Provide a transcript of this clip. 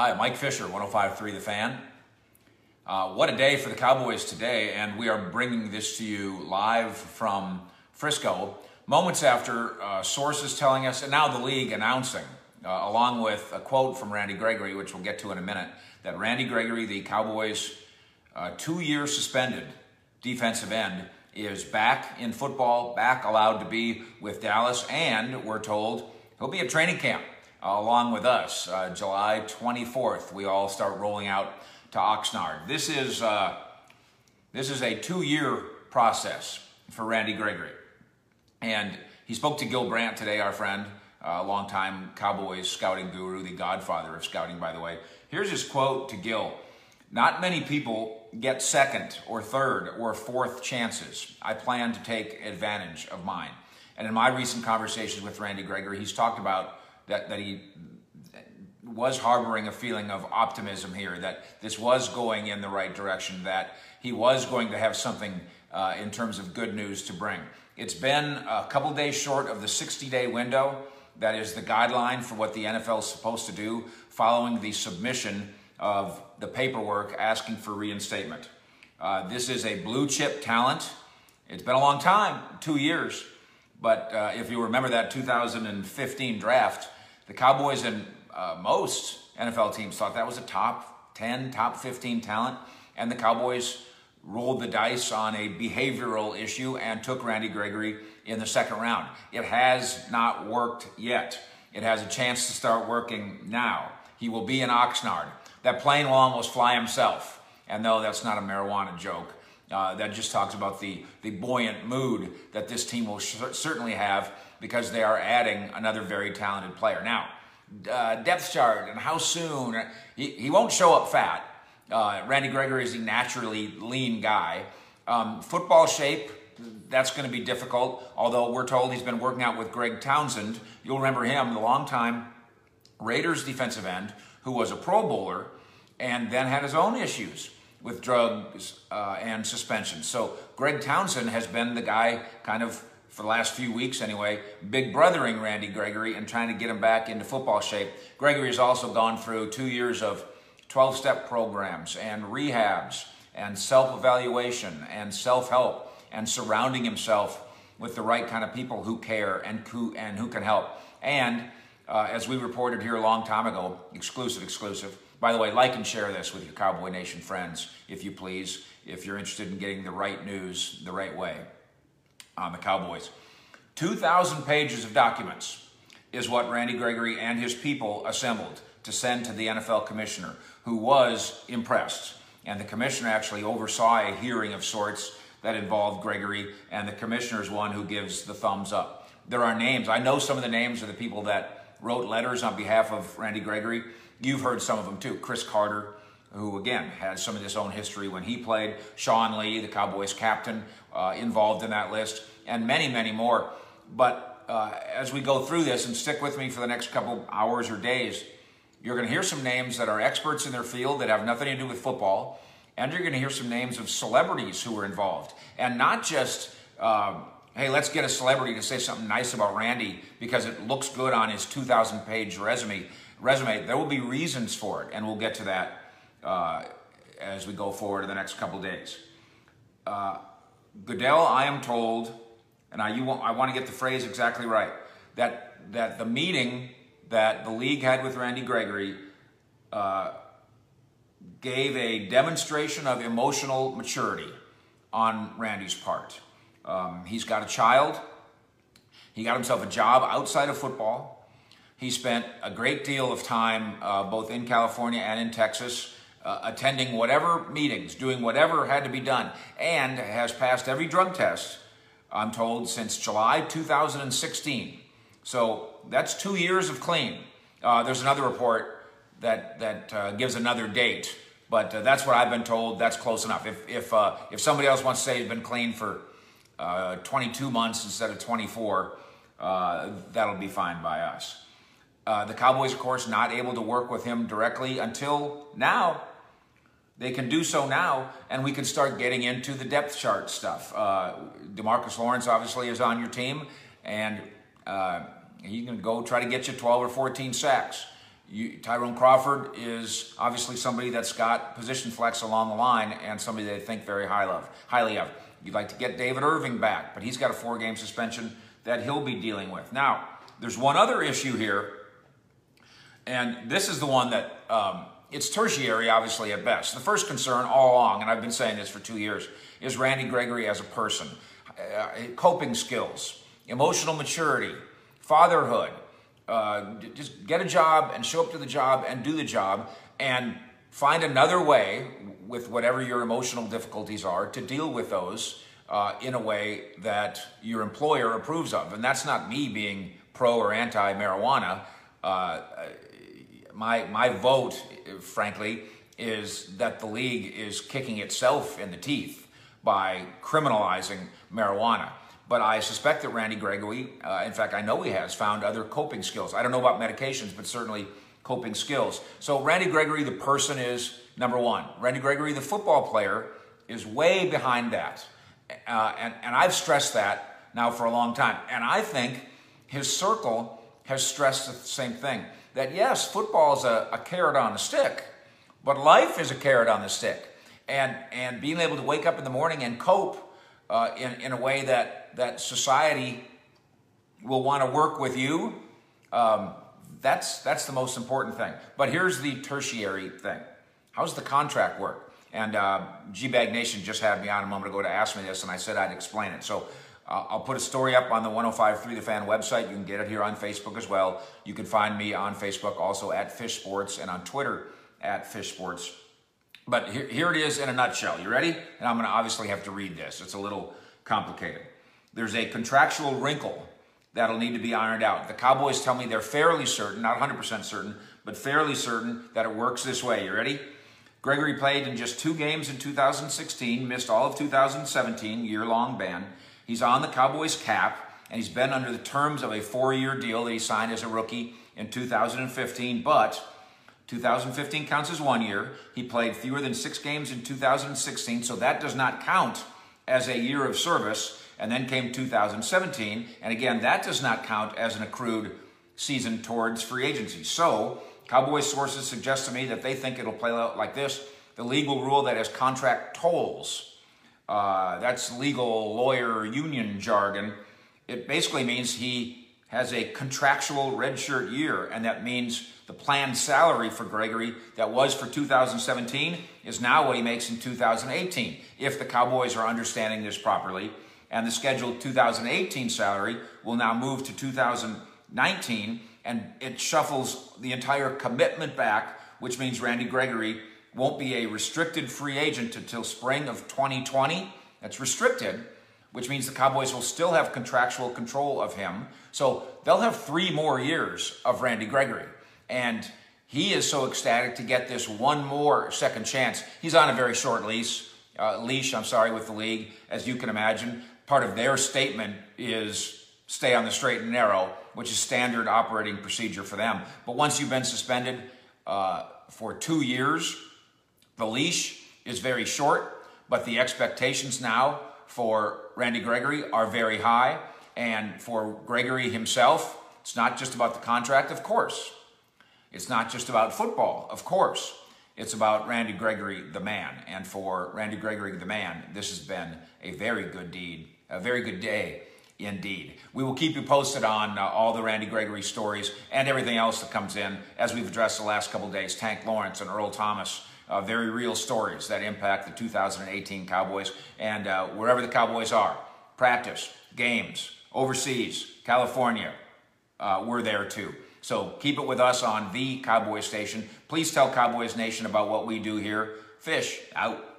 Hi, Mike Fisher, 105.3 The Fan. Uh, what a day for the Cowboys today, and we are bringing this to you live from Frisco, moments after uh, sources telling us, and now the league announcing, uh, along with a quote from Randy Gregory, which we'll get to in a minute, that Randy Gregory, the Cowboys' uh, two-year suspended defensive end, is back in football, back allowed to be with Dallas, and we're told he'll be at training camp along with us. Uh, July 24th, we all start rolling out to Oxnard. This is, uh, this is a two-year process for Randy Gregory. And he spoke to Gil Brandt today, our friend, a longtime Cowboys scouting guru, the godfather of scouting, by the way. Here's his quote to Gil. Not many people get second or third or fourth chances. I plan to take advantage of mine. And in my recent conversations with Randy Gregory, he's talked about that, that he was harboring a feeling of optimism here, that this was going in the right direction, that he was going to have something uh, in terms of good news to bring. It's been a couple days short of the 60 day window. That is the guideline for what the NFL is supposed to do following the submission of the paperwork asking for reinstatement. Uh, this is a blue chip talent. It's been a long time, two years. But uh, if you remember that 2015 draft, the Cowboys and uh, most NFL teams thought that was a top 10, top 15 talent, and the Cowboys rolled the dice on a behavioral issue and took Randy Gregory in the second round. It has not worked yet. It has a chance to start working now. He will be in Oxnard. That plane will almost fly himself. And no, that's not a marijuana joke. Uh, that just talks about the, the buoyant mood that this team will certainly have because they are adding another very talented player. Now, uh, depth chart and how soon, he, he won't show up fat. Uh, Randy Gregory is a naturally lean guy. Um, football shape, that's going to be difficult, although we're told he's been working out with Greg Townsend. You'll remember him, the longtime Raiders defensive end who was a Pro Bowler and then had his own issues with drugs uh, and suspension. So Greg Townsend has been the guy kind of for the last few weeks anyway, big brothering Randy Gregory and trying to get him back into football shape. Gregory has also gone through two years of 12 step programs and rehabs and self evaluation and self help and surrounding himself with the right kind of people who care and who, and who can help. And uh, as we reported here a long time ago, exclusive, exclusive. By the way, like and share this with your Cowboy Nation friends, if you please, if you're interested in getting the right news the right way on the Cowboys. 2,000 pages of documents is what Randy Gregory and his people assembled to send to the NFL commissioner, who was impressed. And the commissioner actually oversaw a hearing of sorts that involved Gregory, and the commissioner is one who gives the thumbs up. There are names. I know some of the names of the people that wrote letters on behalf of Randy Gregory. You've heard some of them too. Cris Carter, who again has some of his own history when he played, Sean Lee, the Cowboys captain, uh, involved in that list, and many, many more. But uh, as we go through this, and stick with me for the next couple hours or days, you're going to hear some names that are experts in their field that have nothing to do with football, and you're going to hear some names of celebrities who were involved, and not just. Uh, hey, let's get a celebrity to say something nice about Randy because it looks good on his 2,000 page resume. Resume. There will be reasons for it, and we'll get to that uh, as we go forward in the next couple days. Uh, Goodell, I am told, and I, want, I want to get the phrase exactly right, that, that the meeting that the league had with Randy Gregory uh, gave a demonstration of emotional maturity on Randy's part. Um, he's got a child. He got himself a job outside of football. He spent a great deal of time uh, both in California and in Texas uh, attending whatever meetings, doing whatever had to be done, and has passed every drug test, I'm told, since July 2016. So that's two years of clean. Uh, there's another report that, that uh, gives another date, but uh, that's what I've been told. That's close enough. If, if, uh, if somebody else wants to say he's been clean for uh, 22 months instead of 24, that'll be fine by us. The Cowboys, of course, not able to work with him directly until now. They can do so now, and we can start getting into the depth chart stuff. Uh, DeMarcus Lawrence obviously is on your team, and uh, he can go try to get you 12 or 14 sacks. you, Tyrone Crawford is obviously somebody that's got position flex along the line and somebody they think very high of, highly of. You'd like to get David Irving back, but he's got a four game suspension that he'll be dealing with. Now, there's one other issue here, and this is the one that um, it's tertiary, obviously, at best. The first concern all along, and I've been saying this for two years, is Randy Gregory as a person. Uh, coping skills, emotional maturity, fatherhood. Uh, just get a job and show up to the job and do the job and find another way with whatever your emotional difficulties are to deal with those uh, in a way that your employer approves of. And that's not me being pro or anti marijuana. Uh, my, my vote, frankly, is that the league is kicking itself in the teeth by criminalizing marijuana. But I suspect that Randy Gregory, uh, in fact, I know he has found other coping skills. I don't know about medications, but certainly coping skills. So, Randy Gregory, the person, is number one. Randy Gregory, the football player, is way behind that. Uh, and, and I've stressed that now for a long time. And I think his circle has stressed the same thing that yes, football is a, a carrot on a stick, but life is a carrot on the stick. And, and being able to wake up in the morning and cope uh, in, in a way that, that society will want to work with you, um, that's, that's the most important thing. But here's the tertiary thing how's the contract work? And uh, GBag Nation just had me on a moment ago to ask me this, and I said I'd explain it. So uh, I'll put a story up on the 105.3 The Fan website. You can get it here on Facebook as well. You can find me on Facebook also at Fish Sports and on Twitter at Fish Sports. But here, here it is in a nutshell. You ready? And I'm going to obviously have to read this. It's a little complicated. There's a contractual wrinkle that'll need to be ironed out. The Cowboys tell me they're fairly certain, not 100% certain, but fairly certain that it works this way. You ready? Gregory played in just two games in 2016, missed all of 2017, year long ban. He's on the Cowboys cap, and he's been under the terms of a four year deal that he signed as a rookie in 2015, but 2015 counts as one year. He played fewer than six games in 2016, so that does not count as a year of service. And then came 2017, and again, that does not count as an accrued season towards free agency. So, Cowboys sources suggest to me that they think it'll play out like this. The league will rule that as contract tolls, uh, that's legal lawyer union jargon. It basically means he has a contractual redshirt year, and that means the planned salary for Gregory that was for 2017 is now what he makes in 2018, if the Cowboys are understanding this properly. And the scheduled 2018 salary will now move to 2019, and it shuffles the entire commitment back, which means Randy Gregory won't be a restricted free agent until spring of 2020. That's restricted, which means the Cowboys will still have contractual control of him. So they'll have three more years of Randy Gregory. And he is so ecstatic to get this one more second chance. He's on a very short lease, uh, leash, I'm sorry, with the league, as you can imagine. Part of their statement is stay on the straight and narrow, which is standard operating procedure for them. But once you've been suspended uh, for two years, the leash is very short, but the expectations now for Randy Gregory are very high. And for Gregory himself, it's not just about the contract, of course. It's not just about football, of course. It's about Randy Gregory, the man. And for Randy Gregory, the man, this has been a very good deed, a very good day indeed. We will keep you posted on uh, all the Randy Gregory stories and everything else that comes in as we've addressed the last couple days. Tank Lawrence and Earl Thomas uh, very real stories that impact the 2018 Cowboys and uh, wherever the Cowboys are. Practice, games, overseas, California, uh, we're there too. So keep it with us on the Cowboy Station. Please tell Cowboys Nation about what we do here. Fish out.